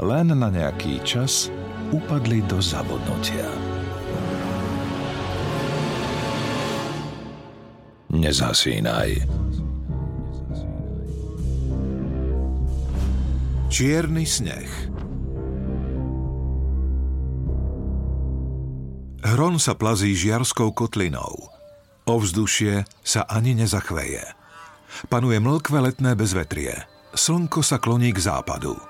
len na nejaký čas upadli do zabudnutia. Nezasínaj. Čierny sneh Hron sa plazí žiarskou kotlinou. Ovzdušie sa ani nezachveje. Panuje mlkvé letné bezvetrie. Slnko sa kloní k západu.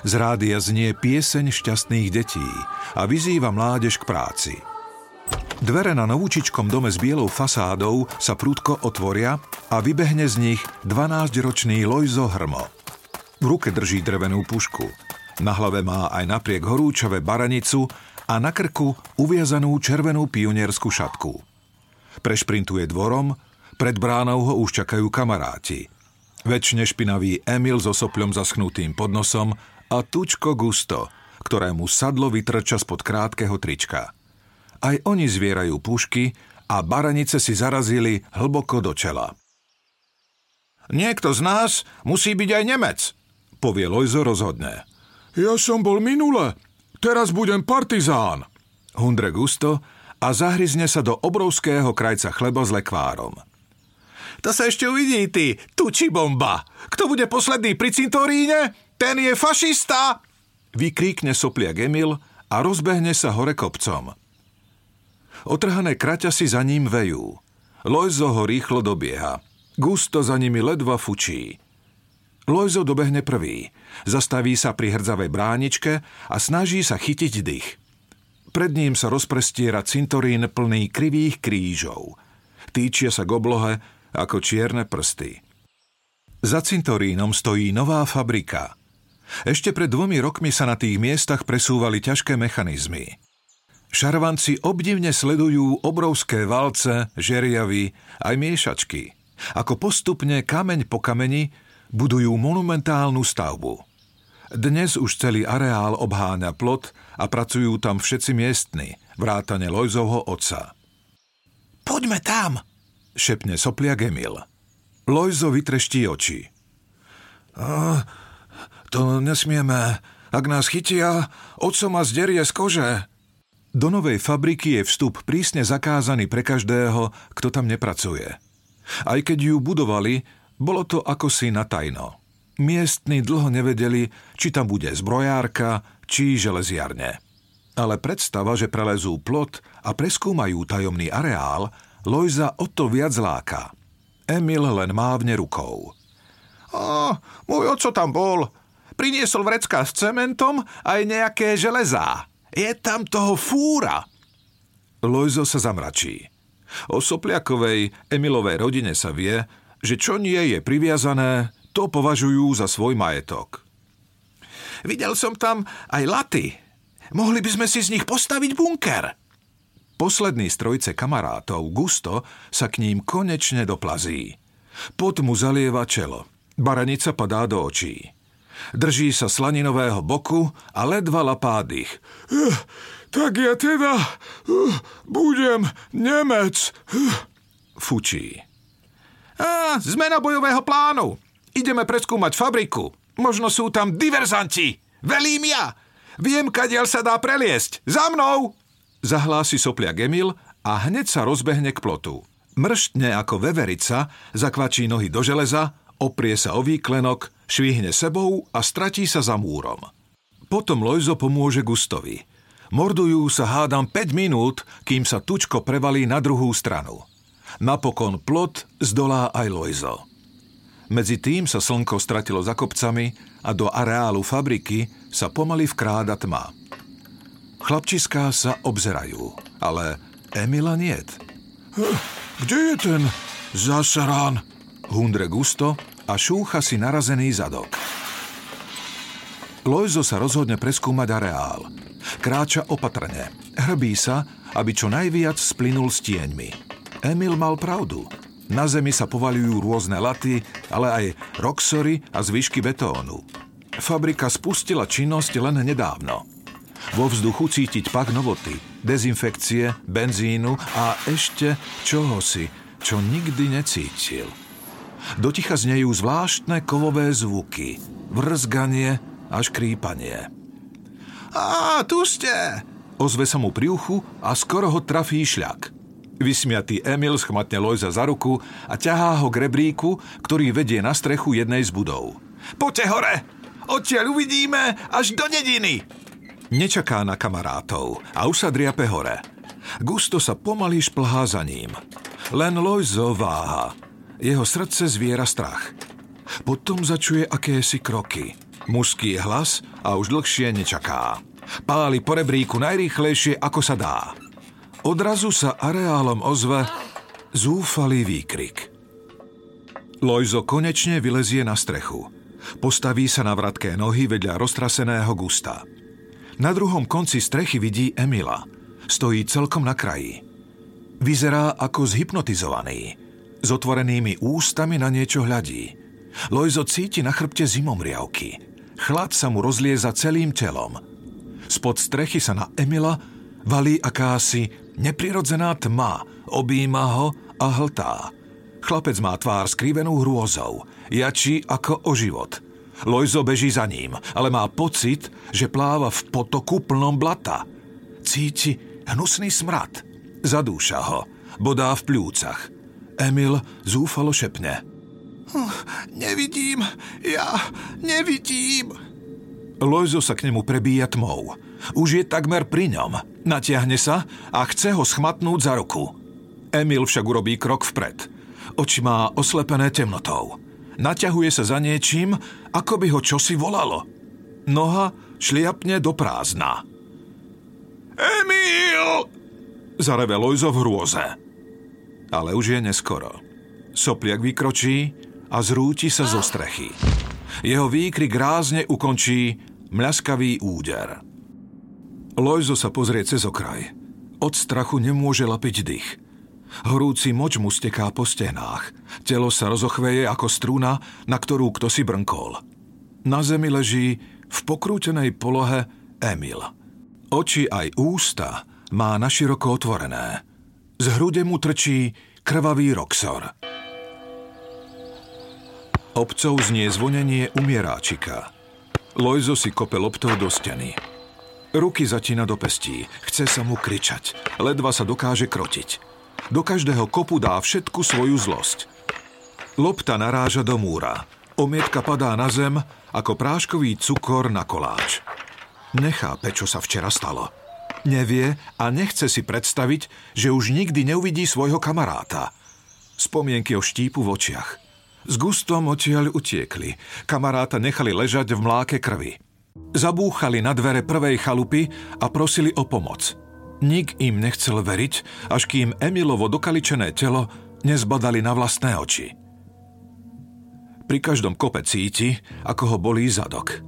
Z rádia znie pieseň šťastných detí a vyzýva mládež k práci. Dvere na novúčičkom dome s bielou fasádou sa prúdko otvoria a vybehne z nich 12-ročný Lojzo Hrmo. V ruke drží drevenú pušku. Na hlave má aj napriek horúčave baranicu a na krku uviazanú červenú pionierskú šatku. Prešprintuje dvorom, pred bránou ho už čakajú kamaráti. Väčšine špinavý Emil so sopľom zaschnutým pod nosom a tučko gusto, ktorému sadlo vytrča spod krátkeho trička. Aj oni zvierajú pušky a baranice si zarazili hlboko do čela. Niekto z nás musí byť aj Nemec, povie Lojzo rozhodne. Ja som bol minule, teraz budem partizán. Hundre gusto a zahryzne sa do obrovského krajca chleba s lekvárom. To sa ešte uvidí, ty, tuči bomba. Kto bude posledný pri cintoríne? Ten je fašista! Vykríkne sopliak Emil a rozbehne sa hore kopcom. Otrhané kraťasy za ním vejú. Lojzo ho rýchlo dobieha. Gusto za nimi ledva fučí. Lojzo dobehne prvý. Zastaví sa pri hrdzavej bráničke a snaží sa chytiť dých. Pred ním sa rozprestiera cintorín plný krivých krížov. Týčia sa k oblohe ako čierne prsty. Za cintorínom stojí nová fabrika – ešte pred dvomi rokmi sa na tých miestach presúvali ťažké mechanizmy. Šarvanci obdivne sledujú obrovské valce, žeriavy aj miešačky. Ako postupne kameň po kameni budujú monumentálnu stavbu. Dnes už celý areál obháňa plot a pracujú tam všetci miestni, vrátane Lojzovho otca. Poďme tam, šepne soplia Gemil. Lojzo vytreští oči. A, to nesmieme. Ak nás chytia, otco ma zderie z kože. Do novej fabriky je vstup prísne zakázaný pre každého, kto tam nepracuje. Aj keď ju budovali, bolo to ako si na tajno. Miestni dlho nevedeli, či tam bude zbrojárka, či železiarne. Ale predstava, že prelezú plot a preskúmajú tajomný areál, Lojza o to viac láka. Emil len mávne rukou. Ó, môj oco tam bol, Priniesol vrecka s cementom aj nejaké železá. Je tam toho fúra. Lojzo sa zamračí. O Sopliakovej Emilovej rodine sa vie, že čo nie je priviazané, to považujú za svoj majetok. Videl som tam aj laty. Mohli by sme si z nich postaviť bunker. Posledný z trojce kamarátov, Gusto, sa k ním konečne doplazí. Pot mu zalieva čelo. Baranica padá do očí. Drží sa slaninového boku a ledva lapá dých. Uh, tak ja teda uh, budem Nemec. Uh. Fučí. Á, zmena bojového plánu. Ideme preskúmať fabriku. Možno sú tam diverzanti. Velím ja. Viem, kadiaľ sa dá preliesť. Za mnou! Zahlási soplia Gemil a hneď sa rozbehne k plotu. Mrštne ako veverica, zakvačí nohy do železa, oprie sa o výklenok, švihne sebou a stratí sa za múrom. Potom Lojzo pomôže Gustovi. Mordujú sa hádam 5 minút, kým sa tučko prevalí na druhú stranu. Napokon plot zdolá aj Lojzo. Medzi tým sa slnko stratilo za kopcami a do areálu fabriky sa pomaly vkráda tma. Chlapčiská sa obzerajú, ale Emila niet. Kde je ten zasarán? Hundre Gusto a šúcha si narazený zadok. Lojzo sa rozhodne preskúmať areál. Kráča opatrne. Hrbí sa, aby čo najviac splynul s tieňmi. Emil mal pravdu. Na zemi sa povalujú rôzne laty, ale aj roxory a zvyšky betónu. Fabrika spustila činnosť len nedávno. Vo vzduchu cítiť pak novoty, dezinfekcie, benzínu a ešte čohosi, čo nikdy necítil. Doticha znejú zvláštne kovové zvuky, vrzganie a škrípanie. Á, tu ste! Ozve sa mu pri uchu a skoro ho trafí šľak. Vysmiatý Emil schmatne Lojza za ruku a ťahá ho k rebríku, ktorý vedie na strechu jednej z budov. Poďte hore! Odtiaľ uvidíme až do dediny! Nečaká na kamarátov a už sa driape hore. Gusto sa pomaly šplhá za ním. Len Lojzo váha. Jeho srdce zviera strach. Potom začuje akési kroky. Mužský hlas a už dlhšie nečaká. Páli po rebríku najrýchlejšie, ako sa dá. Odrazu sa areálom ozve zúfalý výkrik. Lojzo konečne vylezie na strechu. Postaví sa na vratké nohy vedľa roztraseného gusta. Na druhom konci strechy vidí Emila. Stojí celkom na kraji. Vyzerá ako zhypnotizovaný. S otvorenými ústami na niečo hľadí. Lojzo cíti na chrbte zimomriavky. Chlad sa mu rozlieza celým telom. Spod strechy sa na Emila valí akási neprirodzená tma, objíma ho a hltá. Chlapec má tvár skrivenú hrôzou, jačí ako o život – Lojzo beží za ním, ale má pocit, že pláva v potoku plnom blata. Cíti hnusný smrad. Zadúša ho. Bodá v pľúcach. Emil zúfalo šepne. Hm, nevidím, ja nevidím. Lojzo sa k nemu prebíja tmou. Už je takmer pri ňom. Natiahne sa a chce ho schmatnúť za ruku. Emil však urobí krok vpred. Oči má oslepené temnotou. Naťahuje sa za niečím, ako by ho čosi volalo. Noha šliapne do prázdna. Emil! Zareve Lojzo v hrôze. Ale už je neskoro. Sopliak vykročí a zrúti sa zo strechy. Jeho výkrik rázne ukončí mľaskavý úder. Lojzo sa pozrie cez okraj. Od strachu nemôže lapiť dých. Horúci moč mu steká po stenách. Telo sa rozochveje ako struna, na ktorú kto si brnkol. Na zemi leží v pokrútenej polohe Emil. Oči aj ústa má naširoko otvorené. Z hrude mu trčí krvavý roxor. Obcov znie zvonenie umieráčika. Lojzo si kope loptou do steny. Ruky zatína do pestí, chce sa mu kričať, ledva sa dokáže krotiť. Do každého kopu dá všetku svoju zlosť. Lopta naráža do múra. Omietka padá na zem ako práškový cukor na koláč. Nechápe, čo sa včera stalo. Nevie a nechce si predstaviť, že už nikdy neuvidí svojho kamaráta. Spomienky o štípu v očiach. S gustom odtiaľ utiekli. Kamaráta nechali ležať v mláke krvi. Zabúchali na dvere prvej chalupy a prosili o pomoc. Nik im nechcel veriť, až kým Emilovo dokaličené telo nezbadali na vlastné oči. Pri každom kope cíti, ako ho bolí zadok.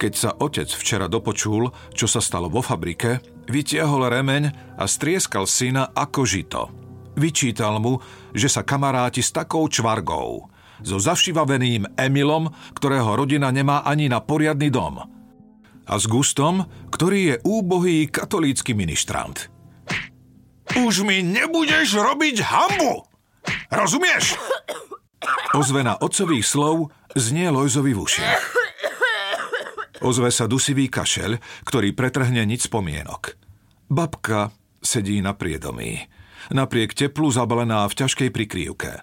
Keď sa otec včera dopočul, čo sa stalo vo fabrike, vytiahol remeň a strieskal syna ako žito. Vyčítal mu, že sa kamaráti s takou čvargou, so zavšivaveným Emilom, ktorého rodina nemá ani na poriadny dom – a s Gustom, ktorý je úbohý katolícky ministrant. Už mi nebudeš robiť hambu! Rozumieš? Ozvena otcových slov znie Lojzovi v ušiach. Ozve sa dusivý kašeľ, ktorý pretrhne nič spomienok. Babka sedí na priedomí. Napriek teplu zabalená v ťažkej prikrývke.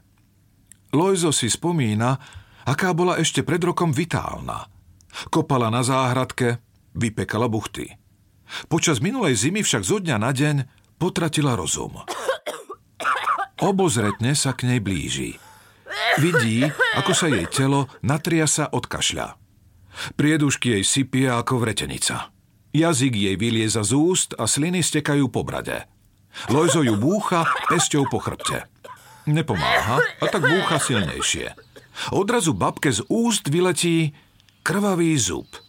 Lojzo si spomína, aká bola ešte pred rokom vitálna. Kopala na záhradke, vypekala buchty. Počas minulej zimy však zo dňa na deň potratila rozum. Obozretne sa k nej blíži. Vidí, ako sa jej telo natriasa od kašľa. Priedušky jej sypie ako vretenica. Jazyk jej vylieza z úst a sliny stekajú po brade. Lojzo ju búcha pesťou po chrbte. Nepomáha, a tak búcha silnejšie. Odrazu babke z úst vyletí krvavý zub –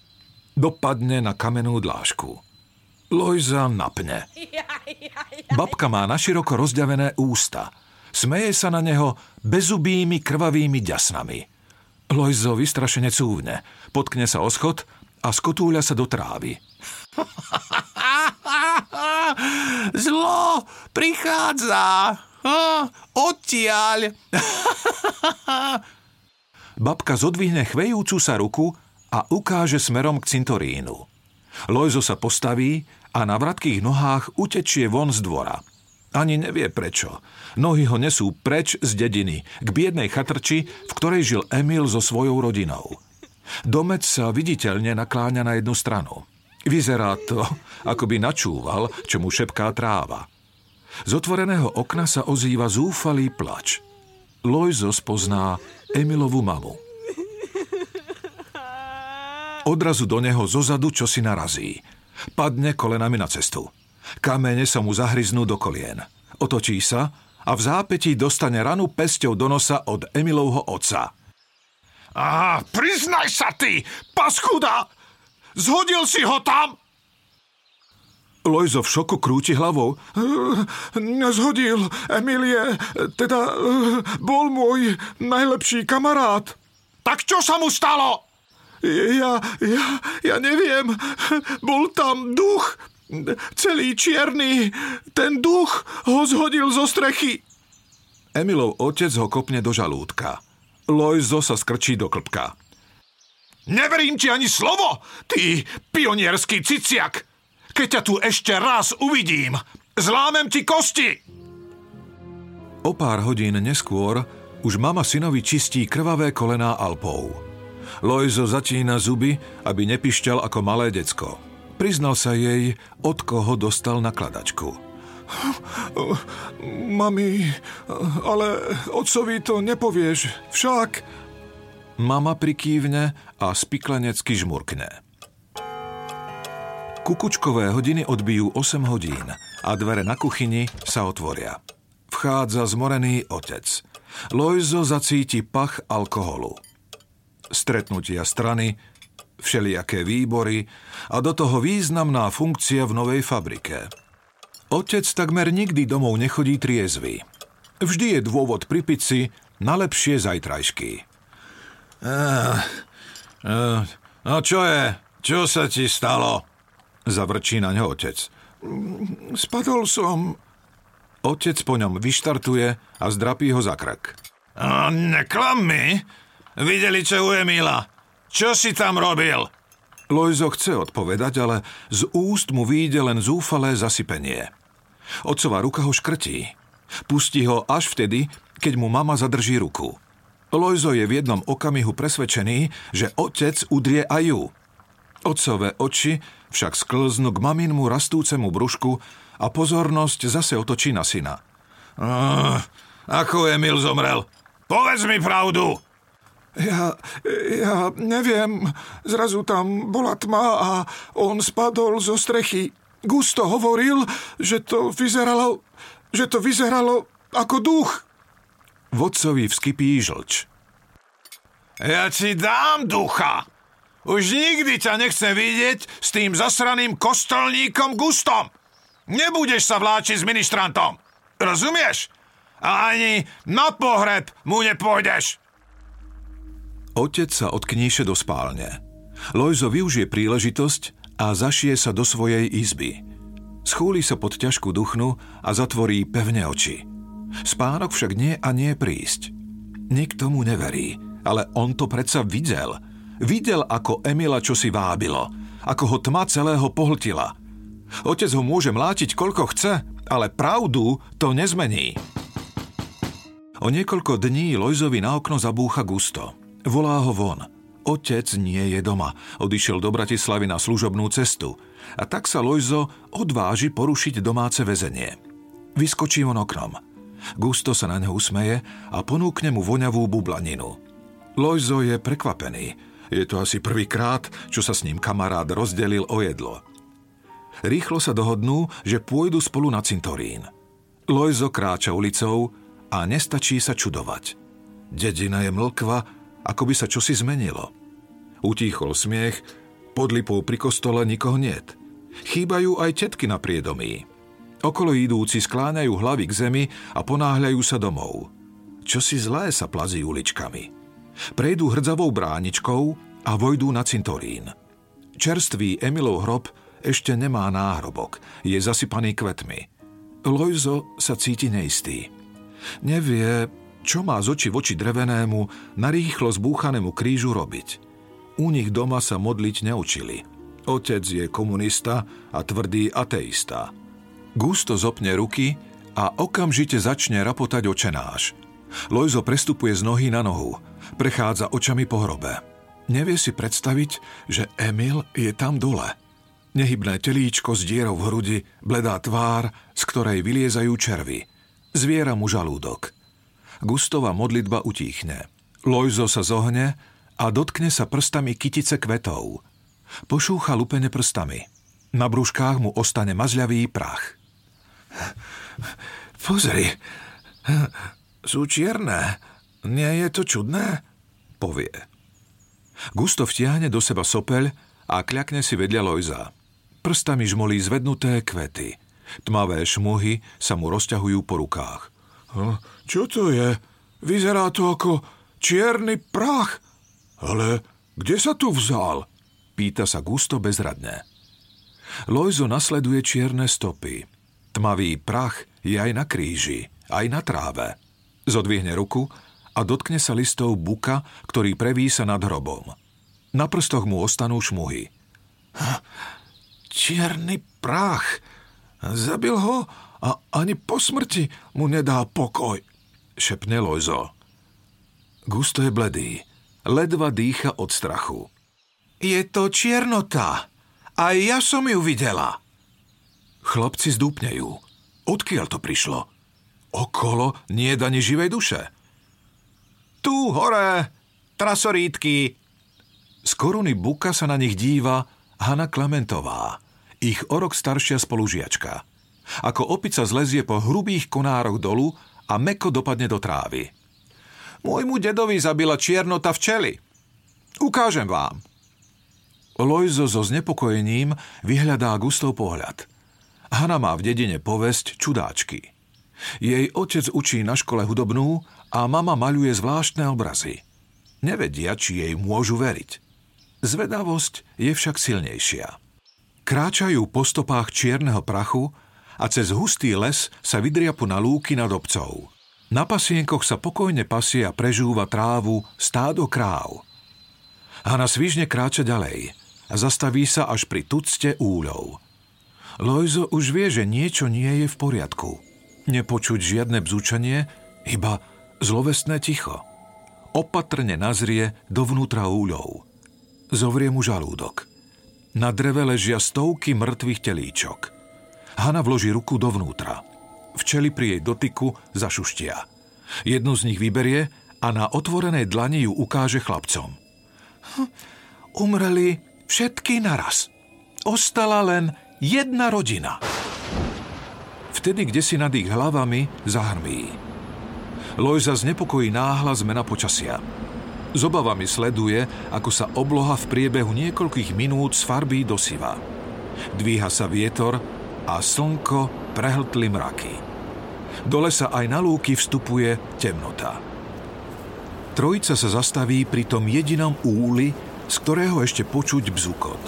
Dopadne na kamenú dlážku. Lojza napne. Babka má naširoko rozďavené ústa. Smeje sa na neho bezubými krvavými ďasnami. Lojzo vystrašene cúvne, potkne sa o schod a skotúľa sa do trávy. Zlo prichádza. Odtiaľ. Babka zodvihne chvejúcu sa ruku a ukáže smerom k cintorínu. Lojzo sa postaví a na vratkých nohách utečie von z dvora. Ani nevie prečo. Nohy ho nesú preč z dediny, k biednej chatrči, v ktorej žil Emil so svojou rodinou. Domec sa viditeľne nakláňa na jednu stranu. Vyzerá to, ako by načúval, čo mu šepká tráva. Z otvoreného okna sa ozýva zúfalý plač. Lojzo spozná Emilovu mamu. Odrazu do neho zozadu čo si narazí. Padne kolenami na cestu. Kamene sa mu zahryznú do kolien. Otočí sa a v zápetí dostane ranu pesťou do nosa od Emilovho otca. Á, priznaj sa ty, paskuda! Zhodil si ho tam? Lojzo v šoku krúti hlavou. Nezhodil, Emilie, teda bol môj najlepší kamarát. Tak čo sa mu stalo? Ja, ja, ja neviem. Bol tam duch. Celý čierny. Ten duch ho zhodil zo strechy. Emilov otec ho kopne do žalúdka. Lojzo sa skrčí do klpka. Neverím ti ani slovo, ty pionierský ciciak. Keď ťa tu ešte raz uvidím, zlámem ti kosti. O pár hodín neskôr už mama synovi čistí krvavé kolená Alpou. Lojzo zatína zuby, aby nepišťal ako malé decko. Priznal sa jej, od koho dostal nakladačku. Mami, ale otcovi to nepovieš, však... Mama prikývne a spiklenecky žmurkne. Kukučkové hodiny odbijú 8 hodín a dvere na kuchyni sa otvoria. Vchádza zmorený otec. Lojzo zacíti pach alkoholu stretnutia strany, všelijaké výbory a do toho významná funkcia v novej fabrike. Otec takmer nikdy domov nechodí triezvy. Vždy je dôvod pri pici na lepšie zajtrajšky. Uh, uh, no čo je? Čo sa ti stalo? Zavrčí na ňo otec. Spadol som. Otec po ňom vyštartuje a zdrapí ho za krk. Uh, neklam mi. Videli, čo u Emila. Čo si tam robil? Lojzo chce odpovedať, ale z úst mu vyjde len zúfalé zasypenie. Otcová ruka ho škrtí. Pustí ho až vtedy, keď mu mama zadrží ruku. Lojzo je v jednom okamihu presvedčený, že otec udrie aj ju. Otcové oči však sklznú k maminmu rastúcemu brúšku a pozornosť zase otočí na syna. Uh, ako Emil zomrel? Povedz mi pravdu! Ja, ja neviem, zrazu tam bola tma a on spadol zo strechy. Gusto hovoril, že to vyzeralo, že to vyzeralo ako duch. Vodcovi vskypí žlč. Ja ti dám ducha. Už nikdy ťa nechcem vidieť s tým zasraným kostolníkom Gustom. Nebudeš sa vláčiť s ministrantom. Rozumieš? A ani na pohreb mu nepôjdeš. Otec sa odkníše do spálne. Lojzo využije príležitosť a zašie sa do svojej izby. Schúli sa pod ťažkú duchnu a zatvorí pevne oči. Spánok však nie a nie prísť. Nikto mu neverí, ale on to predsa videl. Videl, ako Emila čosi vábilo, ako ho tma celého pohltila. Otec ho môže mlátiť koľko chce, ale pravdu to nezmení. O niekoľko dní Lojzovi na okno zabúcha gusto. Volá ho von. Otec nie je doma. Odišiel do Bratislavy na služobnú cestu. A tak sa Lojzo odváži porušiť domáce väzenie. Vyskočí von oknom. Gusto sa na neho usmeje a ponúkne mu voňavú bublaninu. Lojzo je prekvapený. Je to asi prvýkrát, čo sa s ním kamarát rozdelil o jedlo. Rýchlo sa dohodnú, že pôjdu spolu na cintorín. Lojzo kráča ulicou a nestačí sa čudovať. Dedina je mlkva ako by sa čosi zmenilo. Utíchol smiech Pod lipou pri kostole nikoho niet. Chýbajú aj tetky na priedomí. Okolo idúci skláňajú hlavy k zemi a ponáhľajú sa domov. Čo si zlé sa plazí uličkami. Prejdú hrdzavou bráničkou a vojdú na cintorín. Čerstvý Emilov hrob ešte nemá náhrobok, je zasypaný kvetmi. Lojzo sa cíti neistý. Nevie, čo má z oči voči drevenému, narýchlo zbúchanému krížu robiť. U nich doma sa modliť neučili. Otec je komunista a tvrdý ateista. Gusto zopne ruky a okamžite začne rapotať očenáš. Lojzo prestupuje z nohy na nohu, prechádza očami po hrobe. Nevie si predstaviť, že Emil je tam dole – Nehybné telíčko s dierou v hrudi, bledá tvár, z ktorej vyliezajú červy. Zviera mu žalúdok. Gustova modlitba utíchne. Lojzo sa zohne a dotkne sa prstami kytice kvetov. Pošúcha lupene prstami. Na brúškách mu ostane mazľavý prach. Pozri, sú čierne. Nie je to čudné? Povie. Gusto vtiahne do seba sopeľ a kľakne si vedľa Lojza. Prstami žmolí zvednuté kvety. Tmavé šmuhy sa mu rozťahujú po rukách. Čo to je? Vyzerá to ako čierny prach. Ale kde sa tu vzal? Pýta sa Gusto bezradne. Lojzo nasleduje čierne stopy. Tmavý prach je aj na kríži, aj na tráve. Zodvihne ruku a dotkne sa listov buka, ktorý prevísa nad hrobom. Na prstoch mu ostanú šmuhy čierny prach. Zabil ho a ani po smrti mu nedá pokoj, šepne Lojzo. Gusto je bledý, ledva dýcha od strachu. Je to čiernota. Aj ja som ju videla. Chlapci zdúpnejú. Odkiaľ to prišlo? Okolo nie je ani živej duše. Tu hore, trasorítky. Z koruny buka sa na nich díva Hanna Klementová, ich o rok staršia spolužiačka. Ako opica zlezie po hrubých konároch dolu a meko dopadne do trávy. Môjmu dedovi zabila čiernota včely. Ukážem vám. Lojzo so znepokojením vyhľadá Gustov pohľad. Hanna má v dedine povesť čudáčky. Jej otec učí na škole hudobnú a mama maľuje zvláštne obrazy. Nevedia, či jej môžu veriť. Zvedavosť je však silnejšia. Kráčajú po stopách čierneho prachu a cez hustý les sa vydriapu na lúky nad obcov. Na pasienkoch sa pokojne pasie a prežúva trávu stádo kráv. Hana svižne kráča ďalej a zastaví sa až pri tucte úľov. Lojzo už vie, že niečo nie je v poriadku. Nepočuť žiadne bzúčanie, iba zlovestné ticho. Opatrne nazrie dovnútra úľov zovrie mu žalúdok. Na dreve ležia stovky mŕtvych telíčok. Hana vloží ruku dovnútra. Včeli pri jej dotyku zašuštia. Jednu z nich vyberie a na otvorenej dlani ju ukáže chlapcom. Hm, umreli všetky naraz. Ostala len jedna rodina. Vtedy, kde si nad ich hlavami, zahrmí. Lojza znepokojí náhla zmena počasia. S obavami sleduje, ako sa obloha v priebehu niekoľkých minút sfarbí do siva. Dvíha sa vietor a slnko prehltli mraky. Do lesa aj na lúky vstupuje temnota. Trojica sa zastaví pri tom jedinom úli, z ktorého ešte počuť bzukot.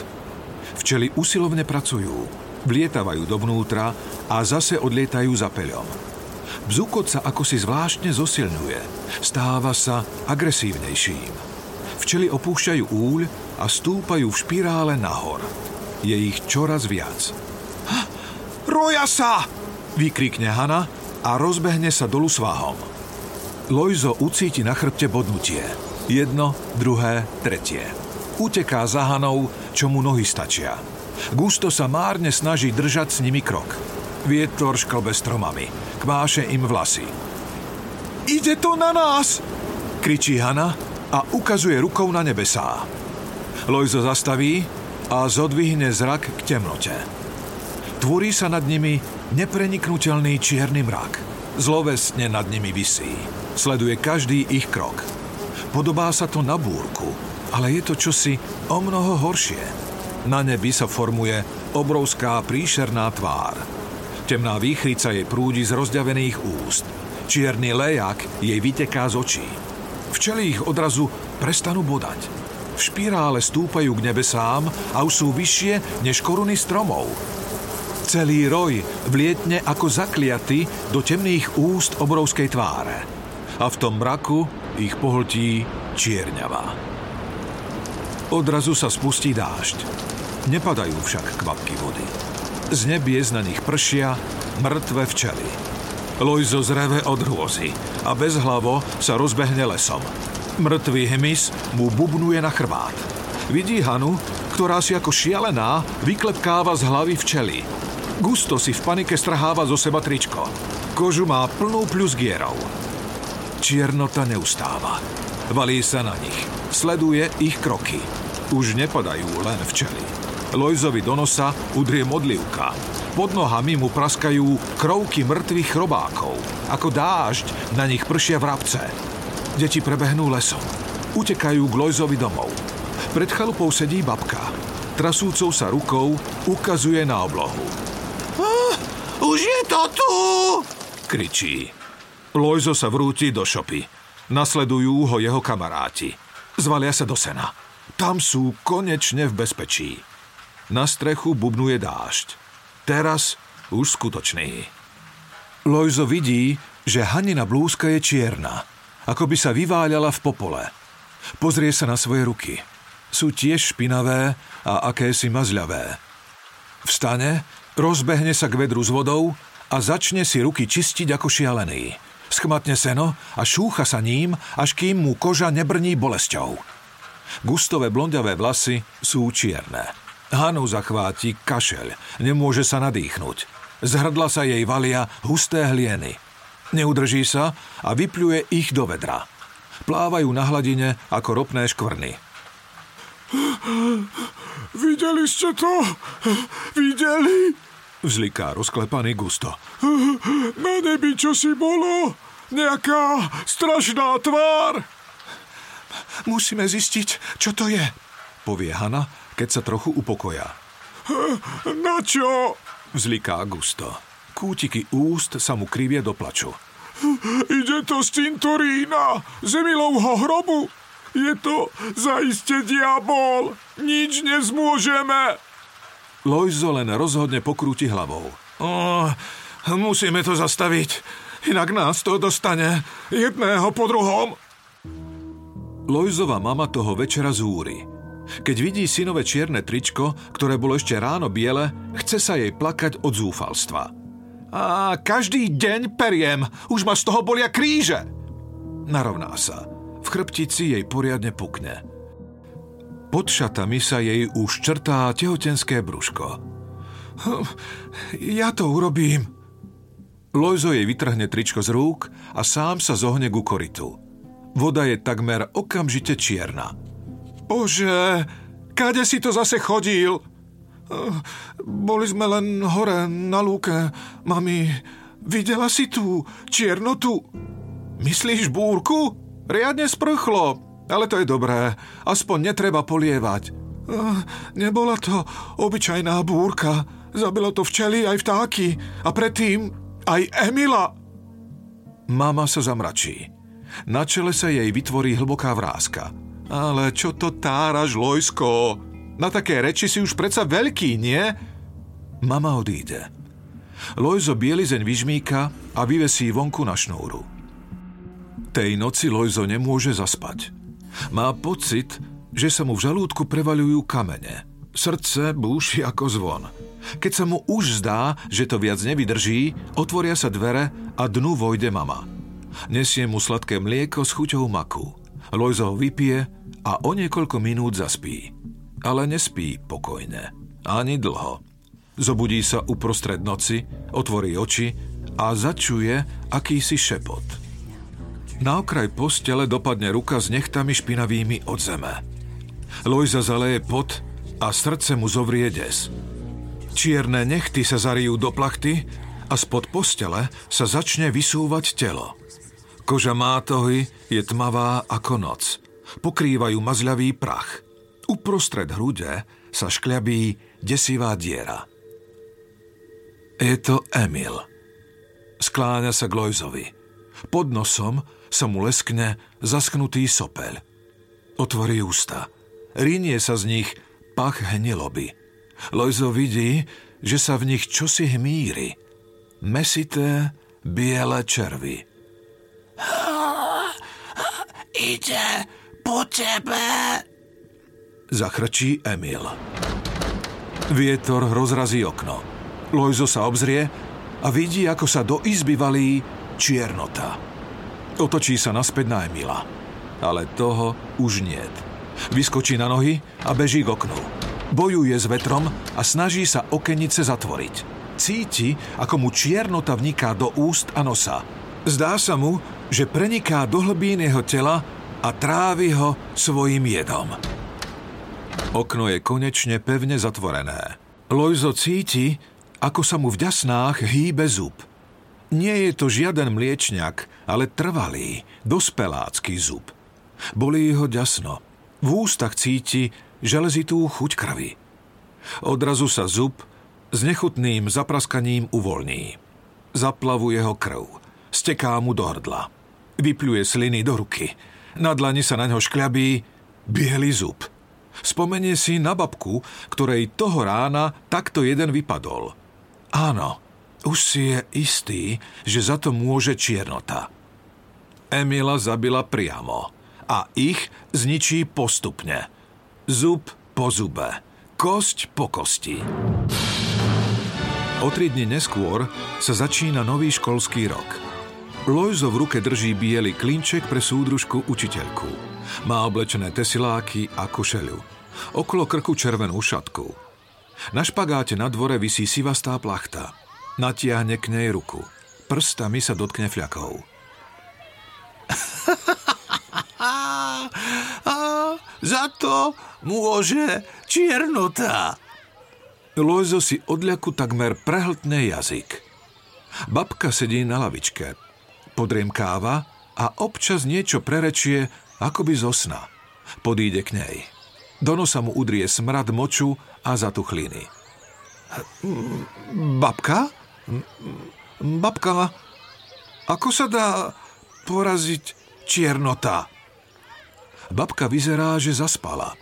Včely usilovne pracujú, vlietavajú dovnútra a zase odlietajú za peľom. Bzukot sa ako si zvláštne zosilňuje. Stáva sa agresívnejším. Včely opúšťajú úľ a stúpajú v špirále nahor. Je ich čoraz viac. Roja sa! Vykrikne Hana a rozbehne sa dolu sváhom. Lojzo ucíti na chrbte bodnutie. Jedno, druhé, tretie. Uteká za Hanou, čo mu nohy stačia. Gusto sa márne snaží držať s nimi krok. Vietor šklbe stromami. Kváše im vlasy. Ide to na nás! Kričí Hana a ukazuje rukou na nebesá. Lojzo zastaví a zodvihne zrak k temnote. Tvorí sa nad nimi nepreniknutelný čierny mrak. Zlovesne nad nimi visí. Sleduje každý ich krok. Podobá sa to na búrku, ale je to čosi o mnoho horšie. Na nebi sa formuje obrovská príšerná tvár. Temná výchrica jej prúdi z rozďavených úst. Čierny lejak jej vyteká z očí. Včely ich odrazu prestanú bodať. V špirále stúpajú k nebesám a už sú vyššie než koruny stromov. Celý roj vlietne ako zakliaty do temných úst obrovskej tváre. A v tom mraku ich pohltí čierňava. Odrazu sa spustí dážď. Nepadajú však kvapky vody. Z nebies na nich pršia mŕtve včely. Lojzo zreve od hrôzy a bezhlavo sa rozbehne lesom. Mŕtvý hmyz mu bubnuje na chrbát. Vidí Hanu, ktorá si ako šialená vyklepkáva z hlavy včely. Gusto si v panike strháva zo seba tričko. Kožu má plnú pľusgierov. Čiernota neustáva. Valí sa na nich. Sleduje ich kroky. Už nepadajú len včely. Lojzovi do nosa udrie modlivka. Pod nohami mu praskajú krovky mŕtvych chrobákov. Ako dážď na nich pršia vrabce. Deti prebehnú lesom. Utekajú k Lojzovi domov. Pred chalupou sedí babka. Trasúcou sa rukou ukazuje na oblohu. Už je to tu! Kričí. Lojzo sa vrúti do šopy. Nasledujú ho jeho kamaráti. Zvalia sa do sena. Tam sú konečne v bezpečí. Na strechu bubnuje dážď. Teraz už skutočný. Lojzo vidí, že Hanina blúzka je čierna, ako by sa vyváľala v popole. Pozrie sa na svoje ruky. Sú tiež špinavé a akési mazľavé. Vstane, rozbehne sa k vedru s vodou a začne si ruky čistiť ako šialený. Schmatne seno a šúcha sa ním, až kým mu koža nebrní bolesťou. Gustové blondiavé vlasy sú čierne. Hanu zachváti kašeľ, nemôže sa nadýchnuť. Z hrdla sa jej valia husté hlieny. Neudrží sa a vypluje ich do vedra. Plávajú na hladine ako ropné škvrny. Videli ste to? Videli? Vzliká rozklepaný Gusto. Na nebi čo si bolo? Nejaká strašná tvár. Musíme zistiť, čo to je, povie Hana keď sa trochu upokoja. Na čo? Vzliká Gusto. Kútiky úst sa mu krivie do plaču. Ide to z cintorína, z Emilovho hrobu. Je to zaiste diabol. Nič nezmôžeme. Lojzo len rozhodne pokrúti hlavou. O, musíme to zastaviť, inak nás to dostane jedného po druhom. Lojzova mama toho večera zúri. Keď vidí synové čierne tričko, ktoré bolo ešte ráno biele, chce sa jej plakať od zúfalstva. A každý deň periem, už ma z toho bolia kríže. Narovná sa. V chrbtici jej poriadne pukne. Pod šatami sa jej už črtá tehotenské brúško. Ja to urobím. Lojzo jej vytrhne tričko z rúk a sám sa zohne ku koritu. Voda je takmer okamžite čierna. Bože, kade si to zase chodil? Boli sme len hore na lúke. Mami, videla si tú čiernotu? Myslíš búrku? Riadne sprchlo, ale to je dobré. Aspoň netreba polievať. Nebola to obyčajná búrka. Zabilo to včely aj vtáky. A predtým aj Emila. Mama sa zamračí. Na čele sa jej vytvorí hlboká vrázka. Ale čo to táraš, Lojsko? Na také reči si už predsa veľký, nie? Mama odíde. Lojzo bielizeň vyžmíka a vyvesí vonku na šnúru. Tej noci Lojzo nemôže zaspať. Má pocit, že sa mu v žalúdku prevaľujú kamene. Srdce búši ako zvon. Keď sa mu už zdá, že to viac nevydrží, otvoria sa dvere a dnu vojde mama. Nesie mu sladké mlieko s chuťou maku. Lojzo ho vypije a o niekoľko minút zaspí. Ale nespí pokojne. Ani dlho. Zobudí sa uprostred noci, otvorí oči a začuje akýsi šepot. Na okraj postele dopadne ruka s nechtami špinavými od zeme. Lojza zaleje pot a srdce mu zovrie des. Čierne nechty sa zarijú do plachty a spod postele sa začne vysúvať telo. Koža mátohy je tmavá ako noc. Pokrývajú mazľavý prach. Uprostred hrude sa škľabí desivá diera. Je to Emil. Skláňa sa Lojzovi. Pod nosom sa mu leskne zasknutý sopel. Otvorí ústa. Rínie sa z nich pach hniloby. Lojzo vidí, že sa v nich čosi hmíri. Mesité, biele červy. Ide po tebe, Zachrčí Emil. Vietor rozrazí okno. Lojzo sa obzrie a vidí, ako sa do izby valí čiernota. Otočí sa naspäť na Emila. Ale toho už niet. Vyskočí na nohy a beží k oknu. Bojuje s vetrom a snaží sa okenice zatvoriť. Cíti, ako mu čiernota vniká do úst a nosa. Zdá sa mu, že preniká do hlbín jeho tela a trávi ho svojim jedom. Okno je konečne pevne zatvorené. Lojzo cíti, ako sa mu v ďasnách hýbe zub. Nie je to žiaden mliečňak, ale trvalý, dospelácky zub. Bolí ho ďasno. V ústach cíti železitú chuť krvi. Odrazu sa zub s nechutným zapraskaním uvoľní. Zaplavuje ho krv. Steká mu do hrdla. Vypluje sliny do ruky. Na dlani sa na ňo škľabí biely zub – Spomenie si na babku, ktorej toho rána takto jeden vypadol. Áno, už si je istý, že za to môže čiernota. Emila zabila priamo a ich zničí postupne. Zub po zube, kosť po kosti. O tri dni neskôr sa začína nový školský rok. Lojzo v ruke drží biely klinček pre súdružku učiteľku. Má oblečené tesiláky a košeľu. Okolo krku červenú šatku. Na špagáte na dvore visí sivastá plachta. Natiahne k nej ruku. Prstami sa dotkne fľakov. A za to môže čiernota. Lojzo si odľaku takmer prehltne jazyk. Babka sedí na lavičke. Podriemkáva a občas niečo prerečie akoby zo sna. Podíde k nej. Do nosa mu udrie smrad moču a zatuchliny. Babka? Babka, ako sa dá poraziť čiernota? Babka vyzerá, že zaspala.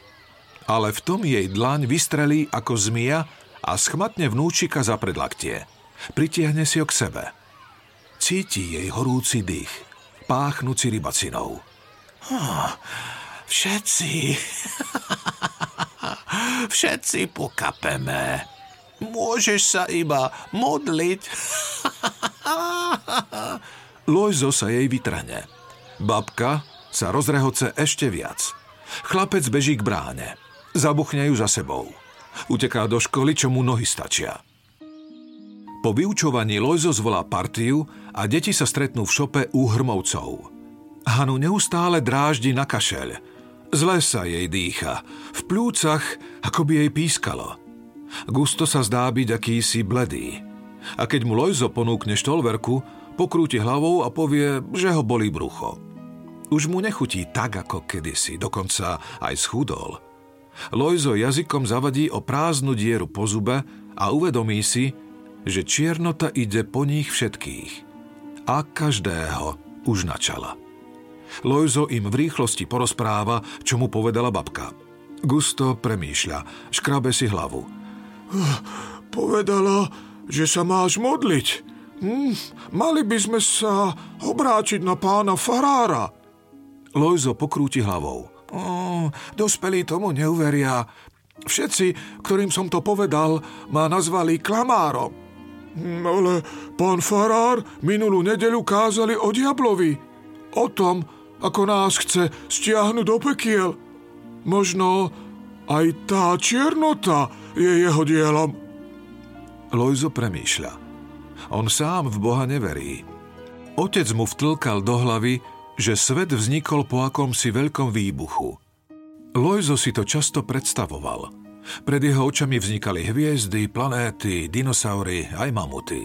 Ale v tom jej dlaň vystrelí ako zmia a schmatne vnúčika za predlaktie. Pritiahne si ho k sebe. Cíti jej horúci dých, páchnúci rybacinou. Všetci. Všetci pokapeme. Môžeš sa iba modliť. Lojzo sa jej vytrhne. Babka sa rozrehoce ešte viac. Chlapec beží k bráne. Zabuchne ju za sebou. Uteká do školy, čo mu nohy stačia. Po vyučovaní Lojzo zvolá partiu a deti sa stretnú v šope u Hrmovcov. Hanu neustále dráždi na kašeľ. Zle sa jej dýcha. V plúcach ako by jej pískalo. Gusto sa zdá byť akýsi bledý. A keď mu Lojzo ponúkne štolverku, pokrúti hlavou a povie, že ho bolí brucho. Už mu nechutí tak ako kedysi, dokonca aj schudol. Lojzo jazykom zavadí o prázdnu dieru po zube a uvedomí si, že čiernota ide po nich všetkých. A každého už načala. Lojzo im v rýchlosti porozpráva, čo mu povedala babka. Gusto premýšľa, škrabe si hlavu. Povedala, že sa máš modliť. Hm, mali by sme sa obráčiť na pána Farára. Lojzo pokrúti hlavou. Oh, dospelí tomu neuveria. Všetci, ktorým som to povedal, ma nazvali klamárom. Hm, ale pán Farár minulú nedelu kázali o diablovi. O tom, ako nás chce stiahnuť do pekiel. Možno aj tá čiernota je jeho dielom. Lojzo premýšľa. On sám v Boha neverí. Otec mu vtlkal do hlavy, že svet vznikol po akomsi veľkom výbuchu. Lojzo si to často predstavoval. Pred jeho očami vznikali hviezdy, planéty, dinosaury, aj mamuty.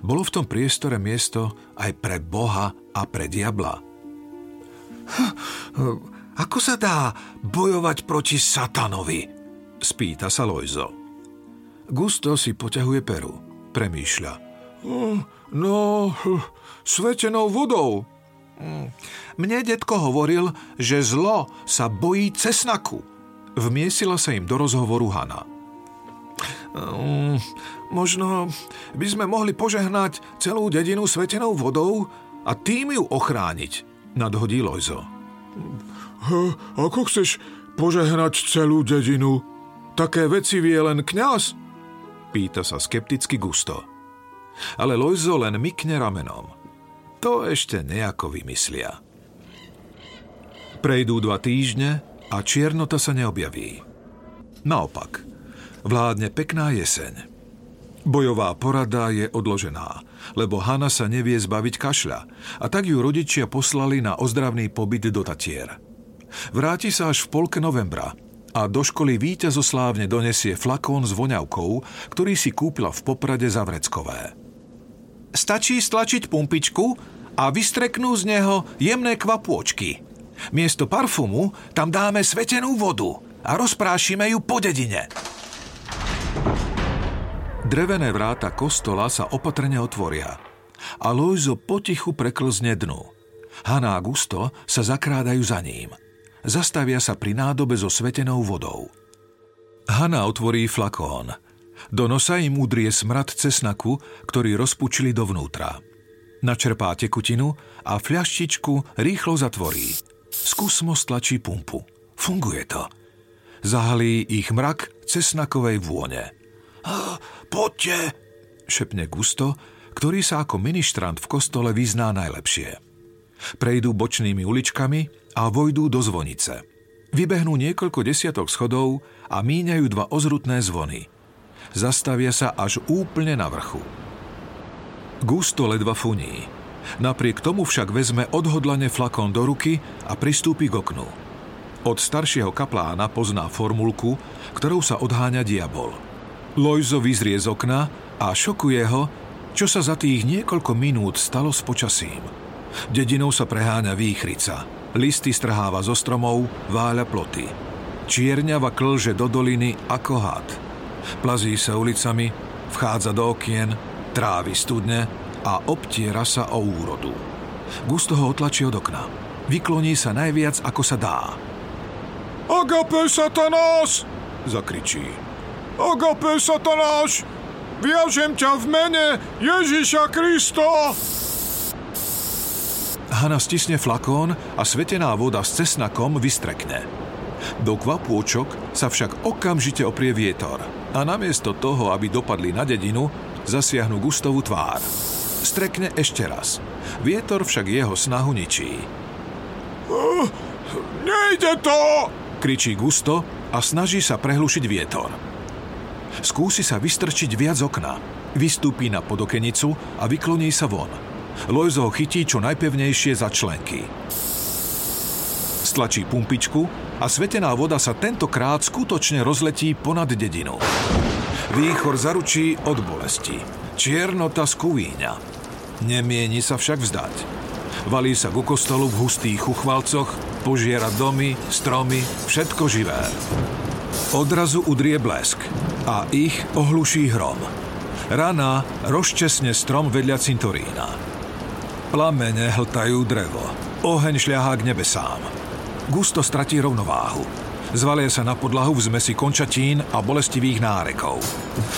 Bolo v tom priestore miesto aj pre Boha a pre diabla. Ako sa dá bojovať proti satanovi? Spýta sa Lojzo. Gusto si poťahuje peru. Premýšľa. No, svetenou vodou. Mne detko hovoril, že zlo sa bojí cesnaku. Vmiesila sa im do rozhovoru Hana. Možno by sme mohli požehnať celú dedinu svetenou vodou a tým ju ochrániť, nadhodí Lojzo. Ako chceš požehnať celú dedinu? Také veci vie len kňaz? Pýta sa skepticky Gusto. Ale Lojzo len mykne ramenom. To ešte nejako vymyslia. Prejdú dva týždne a čiernota sa neobjaví. Naopak, vládne pekná jeseň. Bojová porada je odložená, lebo Hanna sa nevie zbaviť kašľa a tak ju rodičia poslali na ozdravný pobyt do Tatier. Vráti sa až v polke novembra a do školy víťazoslávne donesie flakón s voňavkou, ktorý si kúpila v Poprade za Vreckové. Stačí stlačiť pumpičku a vystreknú z neho jemné kvapôčky. Miesto parfumu tam dáme svetenú vodu a rozprášime ju po dedine. Drevené vráta kostola sa opatrne otvoria a Lojzo potichu preklzne dnu. Hanna a Gusto sa zakrádajú za ním. Zastavia sa pri nádobe so svetenou vodou. Hanna otvorí flakón. Do nosa im udrie smrad cesnaku, ktorý rozpučili dovnútra. Načerpá tekutinu a fľaštičku rýchlo zatvorí. Skúsmo stlačí pumpu. Funguje to. Zahalí ich mrak cesnakovej vône. Poďte, šepne Gusto, ktorý sa ako ministrant v kostole vyzná najlepšie. Prejdú bočnými uličkami a vojdú do zvonice. Vybehnú niekoľko desiatok schodov a míňajú dva ozrutné zvony. Zastavia sa až úplne na vrchu. Gusto ledva funí. Napriek tomu však vezme odhodlane flakón do ruky a pristúpi k oknu. Od staršieho kaplána pozná formulku, ktorou sa odháňa diabol – Lojzo vyzrie z okna a šokuje ho, čo sa za tých niekoľko minút stalo s počasím. Dedinou sa preháňa výchrica. Listy strháva zo stromov, váľa ploty. Čierňava klže do doliny ako had. Plazí sa ulicami, vchádza do okien, trávi studne a obtiera sa o úrodu. Gusto ho otlačí od okna. Vykloní sa najviac, ako sa dá. Agape satanás! zakričí. Agape satanáš! Viažem ťa v mene Ježiša Krista! Hana stisne flakón a svetená voda s cesnakom vystrekne. Do kvapôčok sa však okamžite oprie vietor a namiesto toho, aby dopadli na dedinu, zasiahnu Gustovú tvár. Strekne ešte raz. Vietor však jeho snahu ničí. Uh, nejde to! kričí Gusto a snaží sa prehlušiť vietor. Skúsi sa vystrčiť viac okna. Vystúpi na podokenicu a vykloní sa von. Lojzo ho chytí čo najpevnejšie za členky. Stlačí pumpičku a svetená voda sa tentokrát skutočne rozletí ponad dedinu. Výchor zaručí od bolesti. Čiernota skúíňa. Nemieni sa však vzdať. Valí sa ku kostolu v hustých uchvalcoch, požiera domy, stromy, všetko živé. Odrazu udrie blesk a ich ohluší hrom. Rana rozčesne strom vedľa cintorína. Plamene hltajú drevo. Oheň šľahá k nebesám. Gusto stratí rovnováhu. Zvalie sa na podlahu v zmesi končatín a bolestivých nárekov.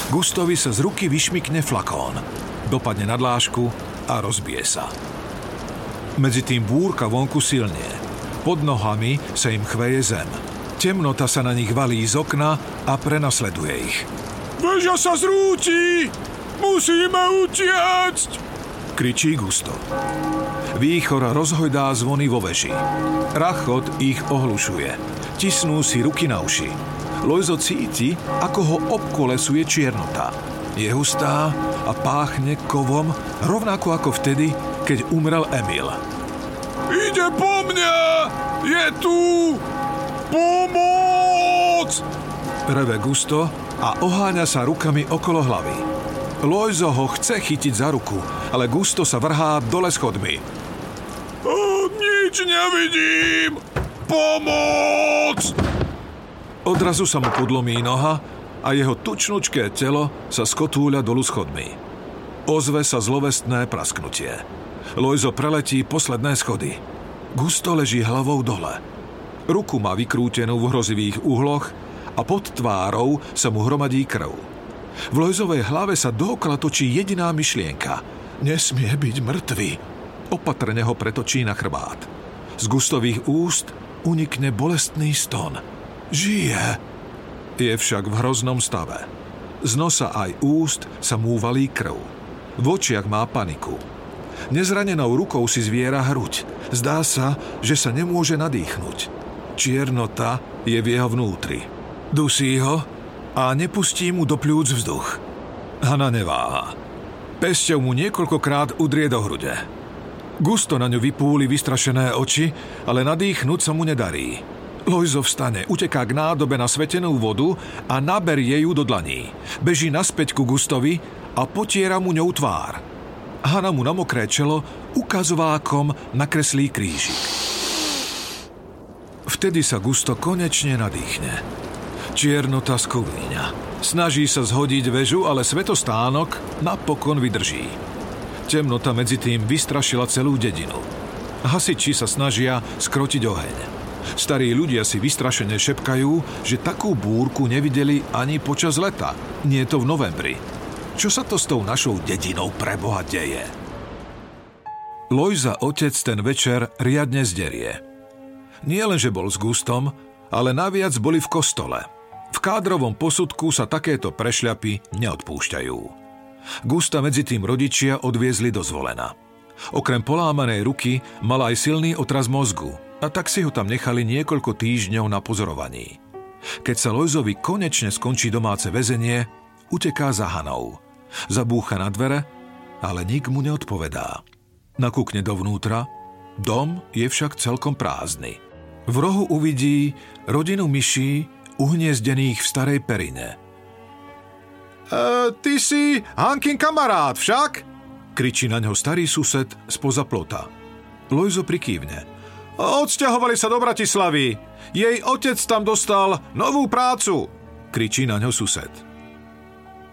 Gustovi sa z ruky vyšmikne flakón. Dopadne na dlášku a rozbije sa. Medzi tým búrka vonku silnie. Pod nohami sa im chveje zem. Temnota sa na nich valí z okna a prenasleduje ich. Veža sa zrúti! Musíme utiecť! Kričí Gusto. Výchor rozhojdá zvony vo veži. Rachot ich ohlušuje. Tisnú si ruky na uši. Lojzo cíti, ako ho obkolesuje čiernota. Je hustá a páchne kovom, rovnako ako vtedy, keď umrel Emil. Ide po mne! Je tu! Pomoc! Reve Gusto a oháňa sa rukami okolo hlavy. Lojzo ho chce chytiť za ruku, ale Gusto sa vrhá dole schodmi. O, nič nevidím! Pomoc! Odrazu sa mu podlomí noha a jeho tučnučké telo sa skotúľa dolu schodmi. Ozve sa zlovestné prasknutie. Lojzo preletí posledné schody. Gusto leží hlavou dole. Ruku má vykrútenú v hrozivých uhloch a pod tvárou sa mu hromadí krv. V Lojzovej hlave sa dookola točí jediná myšlienka. Nesmie byť mŕtvy. Opatrne ho pretočí na chrbát. Z Gustových úst unikne bolestný ston. Žije. Je však v hroznom stave. Z nosa aj úst sa mu valí krv. V očiach má paniku. Nezranenou rukou si zviera hruď. Zdá sa, že sa nemôže nadýchnuť. Čiernota je v jeho vnútri. Dusí ho a nepustí mu do pľúc vzduch. Hana neváha. Pesťou mu niekoľkokrát udrie do hrude. Gusto na ňu vypúli vystrašené oči, ale nadýchnuť sa mu nedarí. Lojzo vstane, uteká k nádobe na svetenú vodu a naberie ju do dlaní. Beží naspäť ku Gustovi a potiera mu ňou tvár. Hana mu na mokré čelo ukazovákom nakreslí krížik. Vtedy sa Gusto konečne nadýchne. Čiernota skovíňa. Snaží sa zhodiť väžu, ale svetostánok napokon vydrží. Temnota medzi tým vystrašila celú dedinu. Hasiči sa snažia skrotiť oheň. Starí ľudia si vystrašene šepkajú, že takú búrku nevideli ani počas leta. Nie to v novembri. Čo sa to s tou našou dedinou preboha deje? Lojza otec ten večer riadne zderie. Nie len, že bol s gustom, ale naviac boli v kostole. V kádrovom posudku sa takéto prešľapy neodpúšťajú. Gusta medzi tým rodičia odviezli do zvolena. Okrem polámanej ruky mal aj silný otraz mozgu a tak si ho tam nechali niekoľko týždňov na pozorovaní. Keď sa Lojzovi konečne skončí domáce väzenie, uteká za Hanou – Zabúcha na dvere, ale nik mu neodpovedá. Nakúkne dovnútra, dom je však celkom prázdny. V rohu uvidí rodinu myší uhniezdených v starej perine. E, ty si Hankin kamarát však? Kričí na ňo starý sused spoza plota. Lojzo prikývne. Odsťahovali sa do Bratislavy. Jej otec tam dostal novú prácu. Kričí na ňo sused.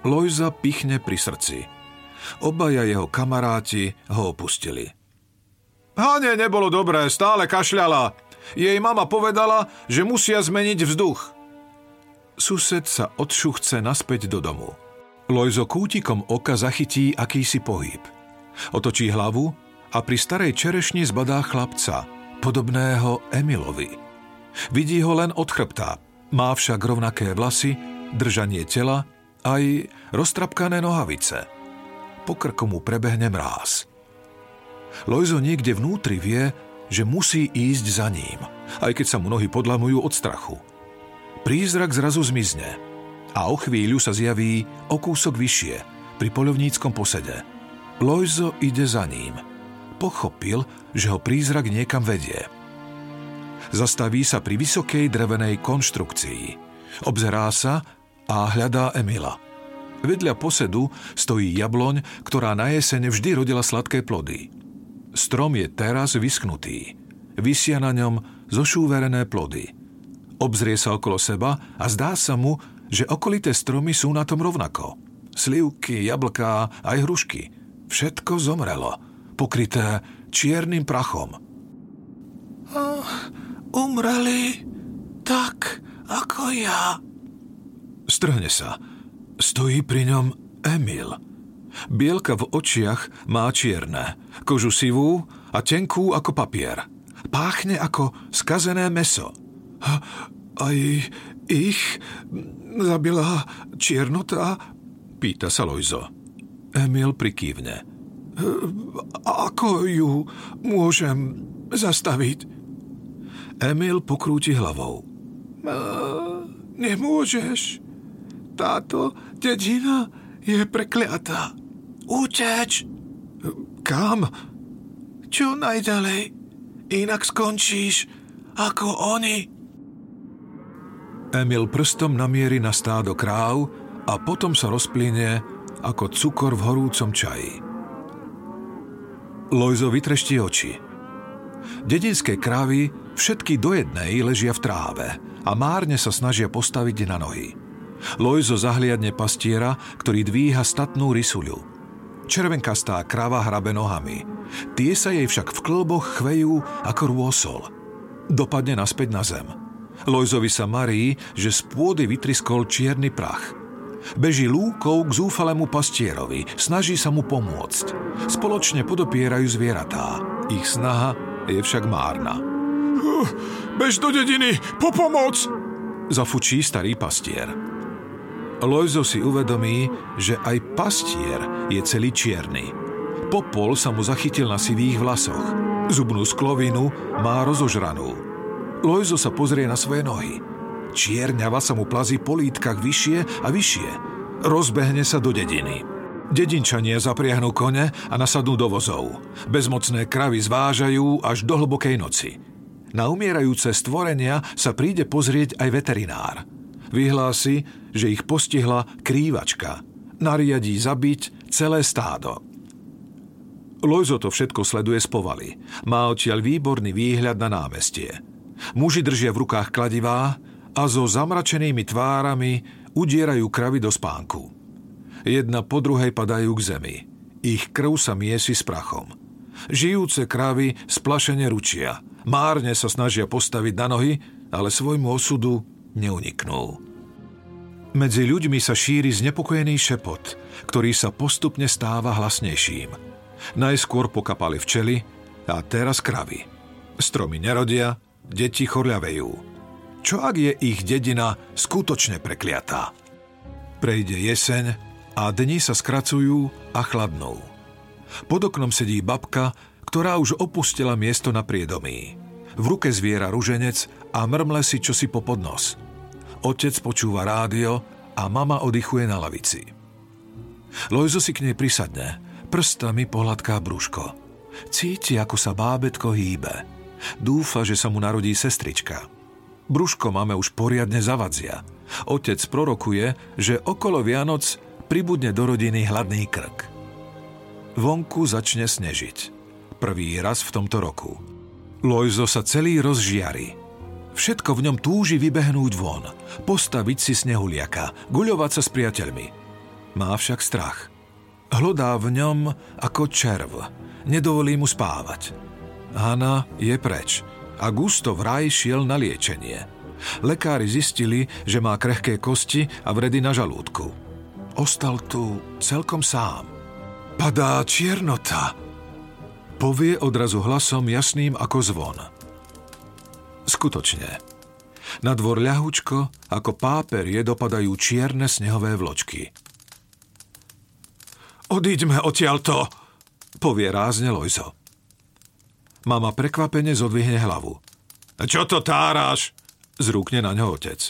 Lojza pichne pri srdci. Obaja jeho kamaráti ho opustili. Hane nebolo dobré, stále kašľala. Jej mama povedala, že musia zmeniť vzduch. Sused sa odšuchce naspäť do domu. Lojzo kútikom oka zachytí akýsi pohyb. Otočí hlavu a pri starej čerešni zbadá chlapca, podobného Emilovi. Vidí ho len od chrbta, má však rovnaké vlasy, držanie tela aj roztrapkané nohavice. Po krku mu prebehne mráz. Lojzo niekde vnútri vie, že musí ísť za ním, aj keď sa mu nohy podlamujú od strachu. Prízrak zrazu zmizne a o chvíľu sa zjaví o kúsok vyššie, pri polovníckom posede. Lojzo ide za ním. Pochopil, že ho prízrak niekam vedie. Zastaví sa pri vysokej drevenej konštrukcii. Obzerá sa a hľadá Emila. Vedľa posedu stojí jabloň, ktorá na jeseň vždy rodila sladké plody. Strom je teraz vyschnutý. Vysia na ňom zošúverené plody. Obzrie sa okolo seba a zdá sa mu, že okolité stromy sú na tom rovnako. Slivky, jablká, aj hrušky. Všetko zomrelo, pokryté čiernym prachom. Oh, umreli tak ako ja, Strhne sa. Stojí pri ňom Emil. Bielka v očiach má čierne, kožu sivú a tenkú ako papier. Páchne ako skazené meso. Aj ich zabila čiernota? Pýta sa Lojzo. Emil prikývne. Ako ju môžem zastaviť? Emil pokrúti hlavou. Nemôžeš. Táto dedina je prekliatá. Uteč! Kam? Čo najďalej? Inak skončíš ako oni. Emil prstom namierí na stádo kráv a potom sa rozplynie ako cukor v horúcom čaji. Lojzo vytreští oči. Dedinské krávy Všetky do jednej ležia v tráve a márne sa snažia postaviť na nohy. Lojzo zahliadne pastiera, ktorý dvíha statnú rysuľu. Červenkastá krava hrabe nohami. Tie sa jej však v klboch chvejú ako rôsol. Dopadne naspäť na zem. Lojzovi sa marí, že z pôdy vytriskol čierny prach. Beží lúkou k zúfalému pastierovi, snaží sa mu pomôcť. Spoločne podopierajú zvieratá. Ich snaha je však márna. Bež do dediny, po pomoc! Zafučí starý pastier. Lojzo si uvedomí, že aj pastier je celý čierny. Popol sa mu zachytil na sivých vlasoch. Zubnú sklovinu má rozožranú. Lojzo sa pozrie na svoje nohy. Čierňava sa mu plazí po lítkach vyššie a vyššie. Rozbehne sa do dediny. Dedinčania zapriahnú kone a nasadnú do vozov. Bezmocné kravy zvážajú až do hlbokej noci. Na umierajúce stvorenia sa príde pozrieť aj veterinár. Vyhlási, že ich postihla krývačka. Nariadí zabiť celé stádo. Lojzo to všetko sleduje z povaly. Má odtiaľ výborný výhľad na námestie. Muži držia v rukách kladivá a so zamračenými tvárami udierajú kravy do spánku. Jedna po druhej padajú k zemi. Ich krv sa miesi s prachom. Žijúce kravy splašene ručia – Márne sa snažia postaviť na nohy, ale svojmu osudu neuniknú. Medzi ľuďmi sa šíri znepokojený šepot, ktorý sa postupne stáva hlasnejším. Najskôr pokapali včely a teraz kravy. Stromy nerodia, deti chorľavejú. Čo ak je ich dedina skutočne prekliatá? Prejde jeseň a dni sa skracujú a chladnú. Pod oknom sedí babka, ktorá už opustila miesto na priedomí. V ruke zviera ruženec a mrmle si čosi po podnos. Otec počúva rádio a mama oddychuje na lavici. Lojzo si k nej prisadne, prstami pohľadká brúško. Cíti, ako sa bábetko hýbe. Dúfa, že sa mu narodí sestrička. Brúško máme už poriadne zavadzia. Otec prorokuje, že okolo Vianoc pribudne do rodiny hladný krk. Vonku začne snežiť. Prvý raz v tomto roku. Lojzo sa celý rozžiari. Všetko v ňom túži vybehnúť von, postaviť si snehuliaka, guľovať sa s priateľmi. Má však strach. Hlodá v ňom ako červ. Nedovolí mu spávať. Hanna je preč a Gusto vraj šiel na liečenie. Lekári zistili, že má krehké kosti a vredy na žalúdku. Ostal tu celkom sám. Padá čiernota, povie odrazu hlasom jasným ako zvon. Skutočne. Na dvor ľahučko, ako páperie, dopadajú čierne snehové vločky. Odíďme odtiaľto, povie rázne Lojzo. Mama prekvapene zodvihne hlavu. Čo to táraš? Zrúkne na ňo otec.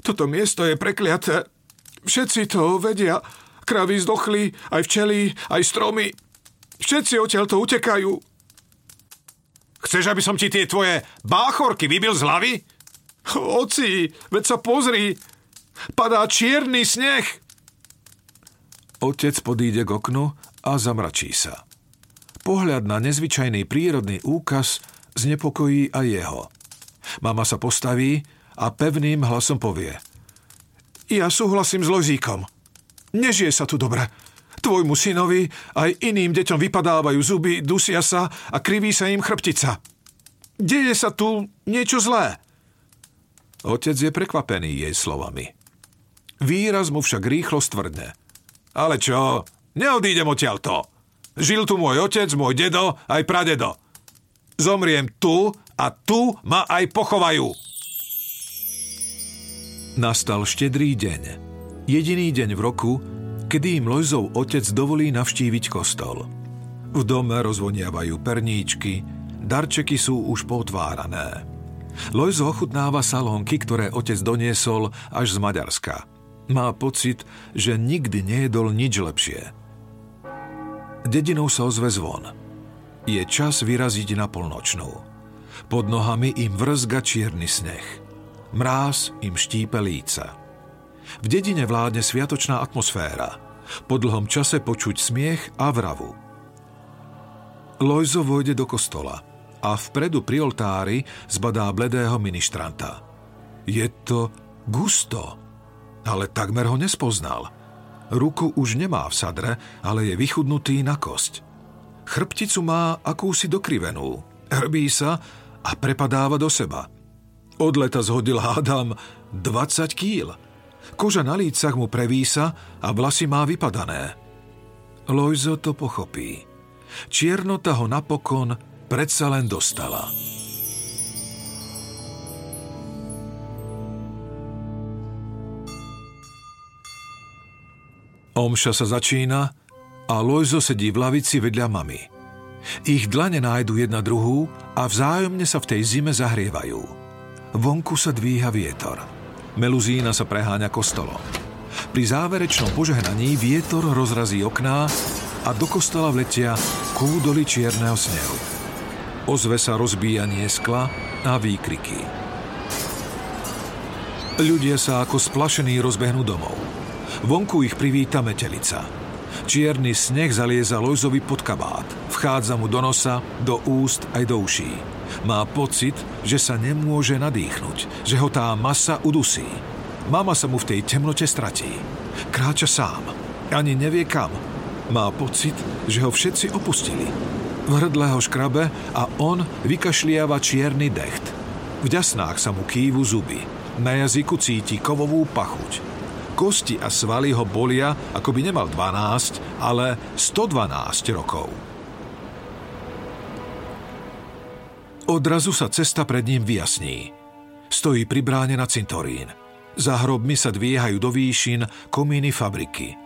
Toto miesto je prekliaté. Všetci to vedia. Kravy zdochli, aj včely, aj stromy. Všetci odtiaľto utekajú. Chceš, aby som ti tie tvoje báchorky vybil z hlavy? Oci, veď sa pozri. Padá čierny sneh. Otec podíde k oknu a zamračí sa. Pohľad na nezvyčajný prírodný úkaz znepokojí aj jeho. Mama sa postaví a pevným hlasom povie. Ja súhlasím s Lojzíkom. Nežije sa tu dobre. Tvojmu synovi aj iným deťom vypadávajú zuby, dusia sa a kriví sa im chrbtica. Deje sa tu niečo zlé. Otec je prekvapený jej slovami. Výraz mu však rýchlo stvrdne. Ale čo? Neodídem odtiaľto. Žil tu môj otec, môj dedo, aj pradedo. Zomriem tu a tu ma aj pochovajú. Nastal štedrý deň. Jediný deň v roku, kedy im Lojzov otec dovolí navštíviť kostol. V dome rozvoniavajú perníčky, darčeky sú už potvárané. Lojzo ochutnáva salónky, ktoré otec doniesol až z Maďarska. Má pocit, že nikdy nejedol nič lepšie. Dedinou sa ozve zvon. Je čas vyraziť na polnočnú. Pod nohami im vrzga čierny sneh. Mráz im štípe líca. V dedine vládne sviatočná atmosféra. Po dlhom čase počuť smiech a vravu. Lojzo vojde do kostola. a vpredu pri oltári zbadá bledého ministranta. Je to Gusto, ale takmer ho nespoznal. Ruku už nemá v sadre, ale je vychudnutý na kosť. Chrbticu má akúsi dokrivenú. Hrbí sa a prepadáva do seba. Od leta zhodil hádam 20 kýl. Koža na lícach mu prevísa a vlasy má vypadané. Lojzo to pochopí. Čiernota ho napokon predsa len dostala. Omša sa začína a Lojzo sedí v lavici vedľa mamy. Ich dlane nájdu jedna druhú a vzájomne sa v tej zime zahrievajú. Vonku sa dvíha vietor. Meluzína sa preháňa kostolom. Pri záverečnom požehnaní vietor rozrazí okná a do kostola vletia kúdoly čierneho snehu. Ozve sa rozbíjanie skla a výkriky. Ľudia sa ako splašení rozbehnú domov. Vonku ich privíta metelica. Čierny sneh zalieza Lojzovi pod kabát. Vchádza mu do nosa, do úst aj do uší. Má pocit, že sa nemôže nadýchnuť, že ho tá masa udusí. Mama sa mu v tej temnote stratí. Kráča sám. Ani nevie kam. Má pocit, že ho všetci opustili. V hrdle ho škrabe a on vykašliava čierny decht. V ďasnách sa mu kývu zuby. Na jazyku cíti kovovú pachuť kosti a svaly ho bolia, ako by nemal 12, ale 112 rokov. Odrazu sa cesta pred ním vyjasní. Stojí pri bráne na cintorín. Za hrobmi sa dvíhajú do výšin komíny fabriky.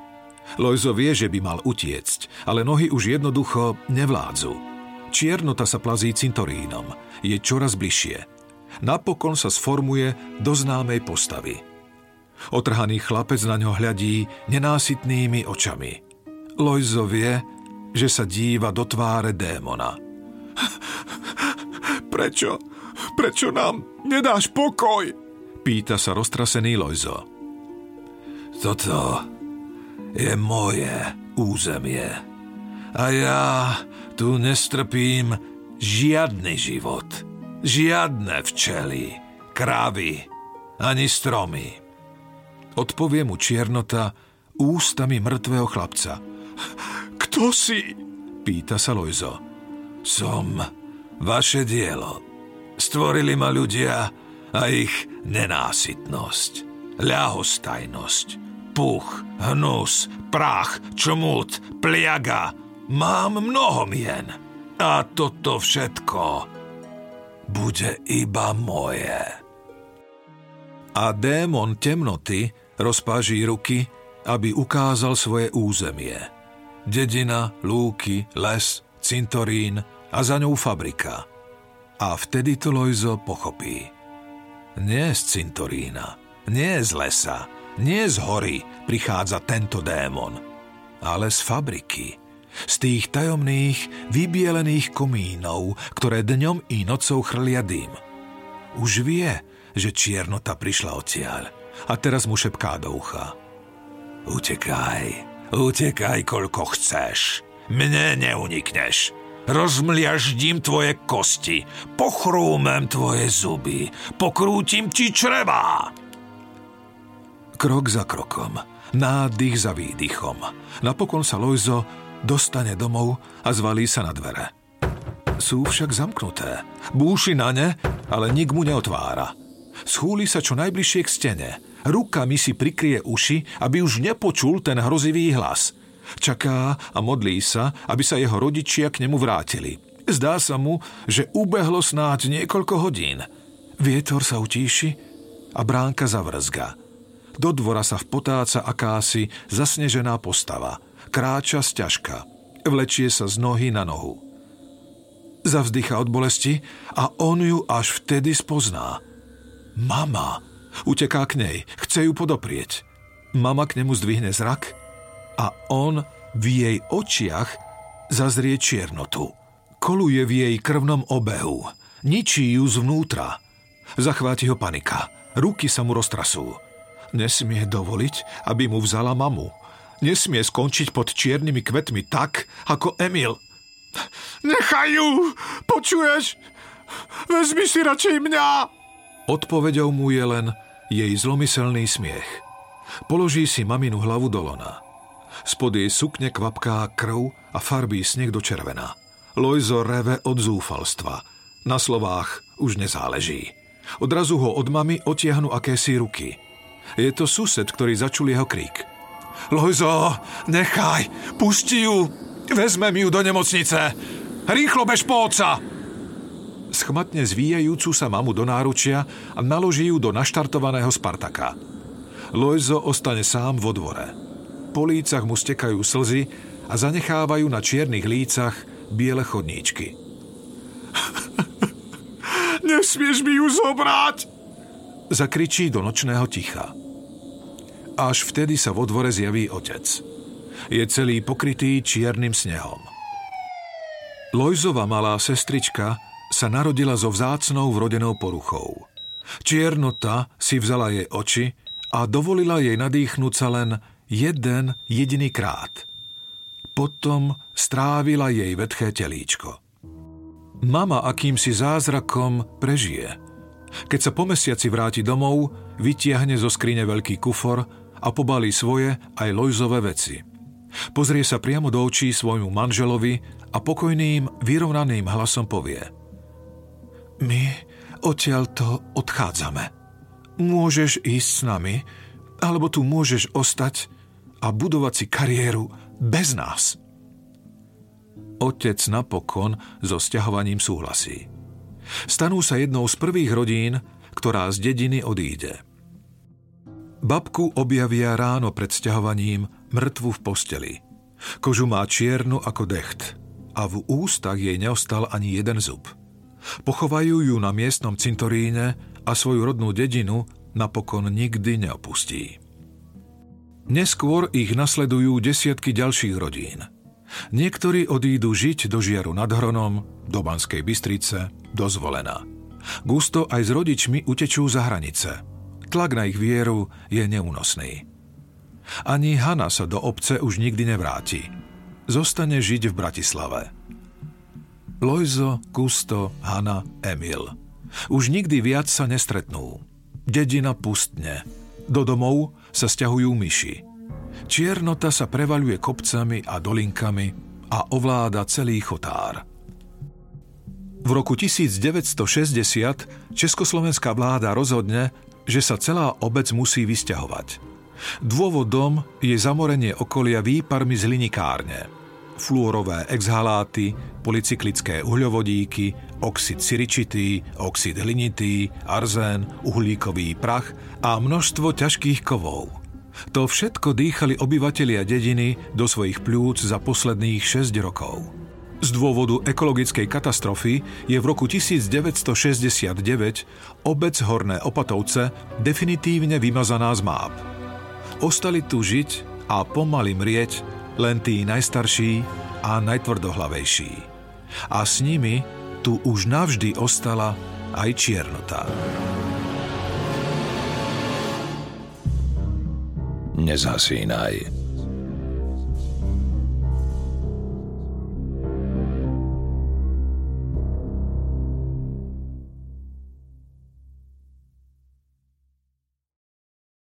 Lojzo vie, že by mal utiecť, ale nohy už jednoducho nevládzu. Čiernota sa plazí cintorínom. Je čoraz bližšie. Napokon sa sformuje do známej postavy – Otrhaný chlapec na ňo hľadí nenásytnými očami. Lojzo vie, že sa díva do tváre démona. Prečo? Prečo nám nedáš pokoj? Pýta sa roztrasený Lojzo. Toto je moje územie. A ja tu nestrpím žiadny život. Žiadne včely, kravy, ani stromy. Odpovie mu čiernota ústami mŕtvého chlapca. Kto si? Pýta sa Lojzo. Som vaše dielo. Stvorili ma ľudia a ich nenásytnosť, ľahostajnosť, puch, hnus, prach, čmut, pliaga. Mám mnoho mien. A toto všetko bude iba moje. A démon temnoty Rozpáží ruky, aby ukázal svoje územie. Dedina, lúky, les, cintorín a za ňou fabrika. A vtedy to Lojzo pochopí. Nie z cintorína, nie z lesa, nie z hory prichádza tento démon, ale z fabriky. Z tých tajomných, vybielených komínov, ktoré dňom i nocou chrlia dým. Už vie, že čiernota prišla odtiaľ a teraz mu šepká do ucha. Utekaj, utekaj koľko chceš. Mne neunikneš. Rozmliaždím tvoje kosti, pochrúmem tvoje zuby, pokrútim ti črevá. Krok za krokom, nádych za výdychom. Napokon sa Lojzo dostane domov a zvalí sa na dvere. Sú však zamknuté. Búši na ne, ale nik mu neotvára. Schúli sa čo najbližšie k stene. Rukami si prikrie uši, aby už nepočul ten hrozivý hlas. Čaká a modlí sa, aby sa jeho rodičia k nemu vrátili. Zdá sa mu, že ubehlo snáď niekoľko hodín. Vietor sa utíši a bránka zavrzga. Do dvora sa vpotáca akási zasnežená postava. Kráča sťažka. Vlečie sa z nohy na nohu. Zavzdycha od bolesti a on ju až vtedy spozná. Mama! Uteká k nej, chce ju podoprieť. Mama k nemu zdvihne zrak a on v jej očiach zazrie čiernotu. Koluje v jej krvnom obehu. Ničí ju zvnútra. Zachváti ho panika. Ruky sa mu roztrasú. Nesmie dovoliť, aby mu vzala mamu. Nesmie skončiť pod čiernymi kvetmi tak, ako Emil. Nechaj ju! Počuješ? Vezmi si radšej mňa! Odpovedou mu je len jej zlomyselný smiech. Položí si maminu hlavu do lona. Spod jej sukne kvapká krv a farbí sneh do červená. Lojzo reve od zúfalstva. Na slovách už nezáleží. Odrazu ho od mamy otiahnu akési ruky. Je to sused, ktorý začul jeho krík. Lojzo, nechaj, pusti ju, vezmem ju do nemocnice. Rýchlo bež po oca! Schmatne zvíjajúcu sa mamu do náručia a naloží ju do naštartovaného Spartaka. Lojzo ostane sám vo dvore. Po lícach mu stekajú slzy a zanechávajú na čiernych lícach biele chodníčky. Nesmieš mi ju zobrať! Zakričí do nočného ticha. Až vtedy sa vo dvore zjaví otec. Je celý pokrytý čiernym snehom. Lojzova malá sestrička sa narodila so vzácnou vrodenou poruchou. Čiernota si vzala jej oči a dovolila jej nadýchnúť sa len jeden jediný krát. Potom strávila jej vetché telíčko. Mama akýmsi zázrakom prežije. Keď sa po mesiaci vráti domov, vytiahne zo skrine veľký kufor a pobalí svoje aj Lojzové veci. Pozrie sa priamo do očí svojmu manželovi a pokojným, vyrovnaným hlasom povie My odtiaľto odchádzame. Môžeš ísť s nami, alebo tu môžeš ostať a budovať si kariéru bez nás. Otec napokon so sťahovaním súhlasí. Stanú sa jednou z prvých rodín, ktorá z dediny odíde. Babku objavia ráno pred sťahovaním mŕtvu v posteli. Kožu má čiernu ako decht a v ústach jej neostal ani jeden zub. Pochovajú ju na miestnom cintoríne a svoju rodnú dedinu napokon nikdy neopustí. Neskôr ich nasledujú desiatky ďalších rodín – Niektorí odídu žiť do Žiaru nad Hronom, do Banskej Bystrice, do Zvolena. Gusto aj s rodičmi utečú za hranice. Tlak na ich vieru je neúnosný. Ani Hanna sa do obce už nikdy nevráti. Zostane žiť v Bratislave. Lojzo, Gusto, Hanna, Emil. Už nikdy viac sa nestretnú. Dedina pustne. Do domov sa stiahujú myši. Čiernota sa prevaľuje kopcami a dolinkami a ovláda celý chotár. V roku 1960 československá vláda rozhodne, že sa celá obec musí vysťahovať. Dôvodom je zamorenie okolia výparmi z hlinikárne. Fluorové exhaláty, polycyklické uhľovodíky, oxid siričitý, oxid hlinitý, arzén, uhlíkový prach a množstvo ťažkých kovov – to všetko dýchali obyvatelia dediny do svojich pľúc za posledných 6 rokov. Z dôvodu ekologickej katastrofy je v roku 1969 obec Horné Opatovce definitívne vymazaná z máp. Ostali tu žiť a pomaly mrieť len tí najstarší a najtvrdohlavejší. A s nimi tu už navždy ostala aj čiernota. nezhasínaj.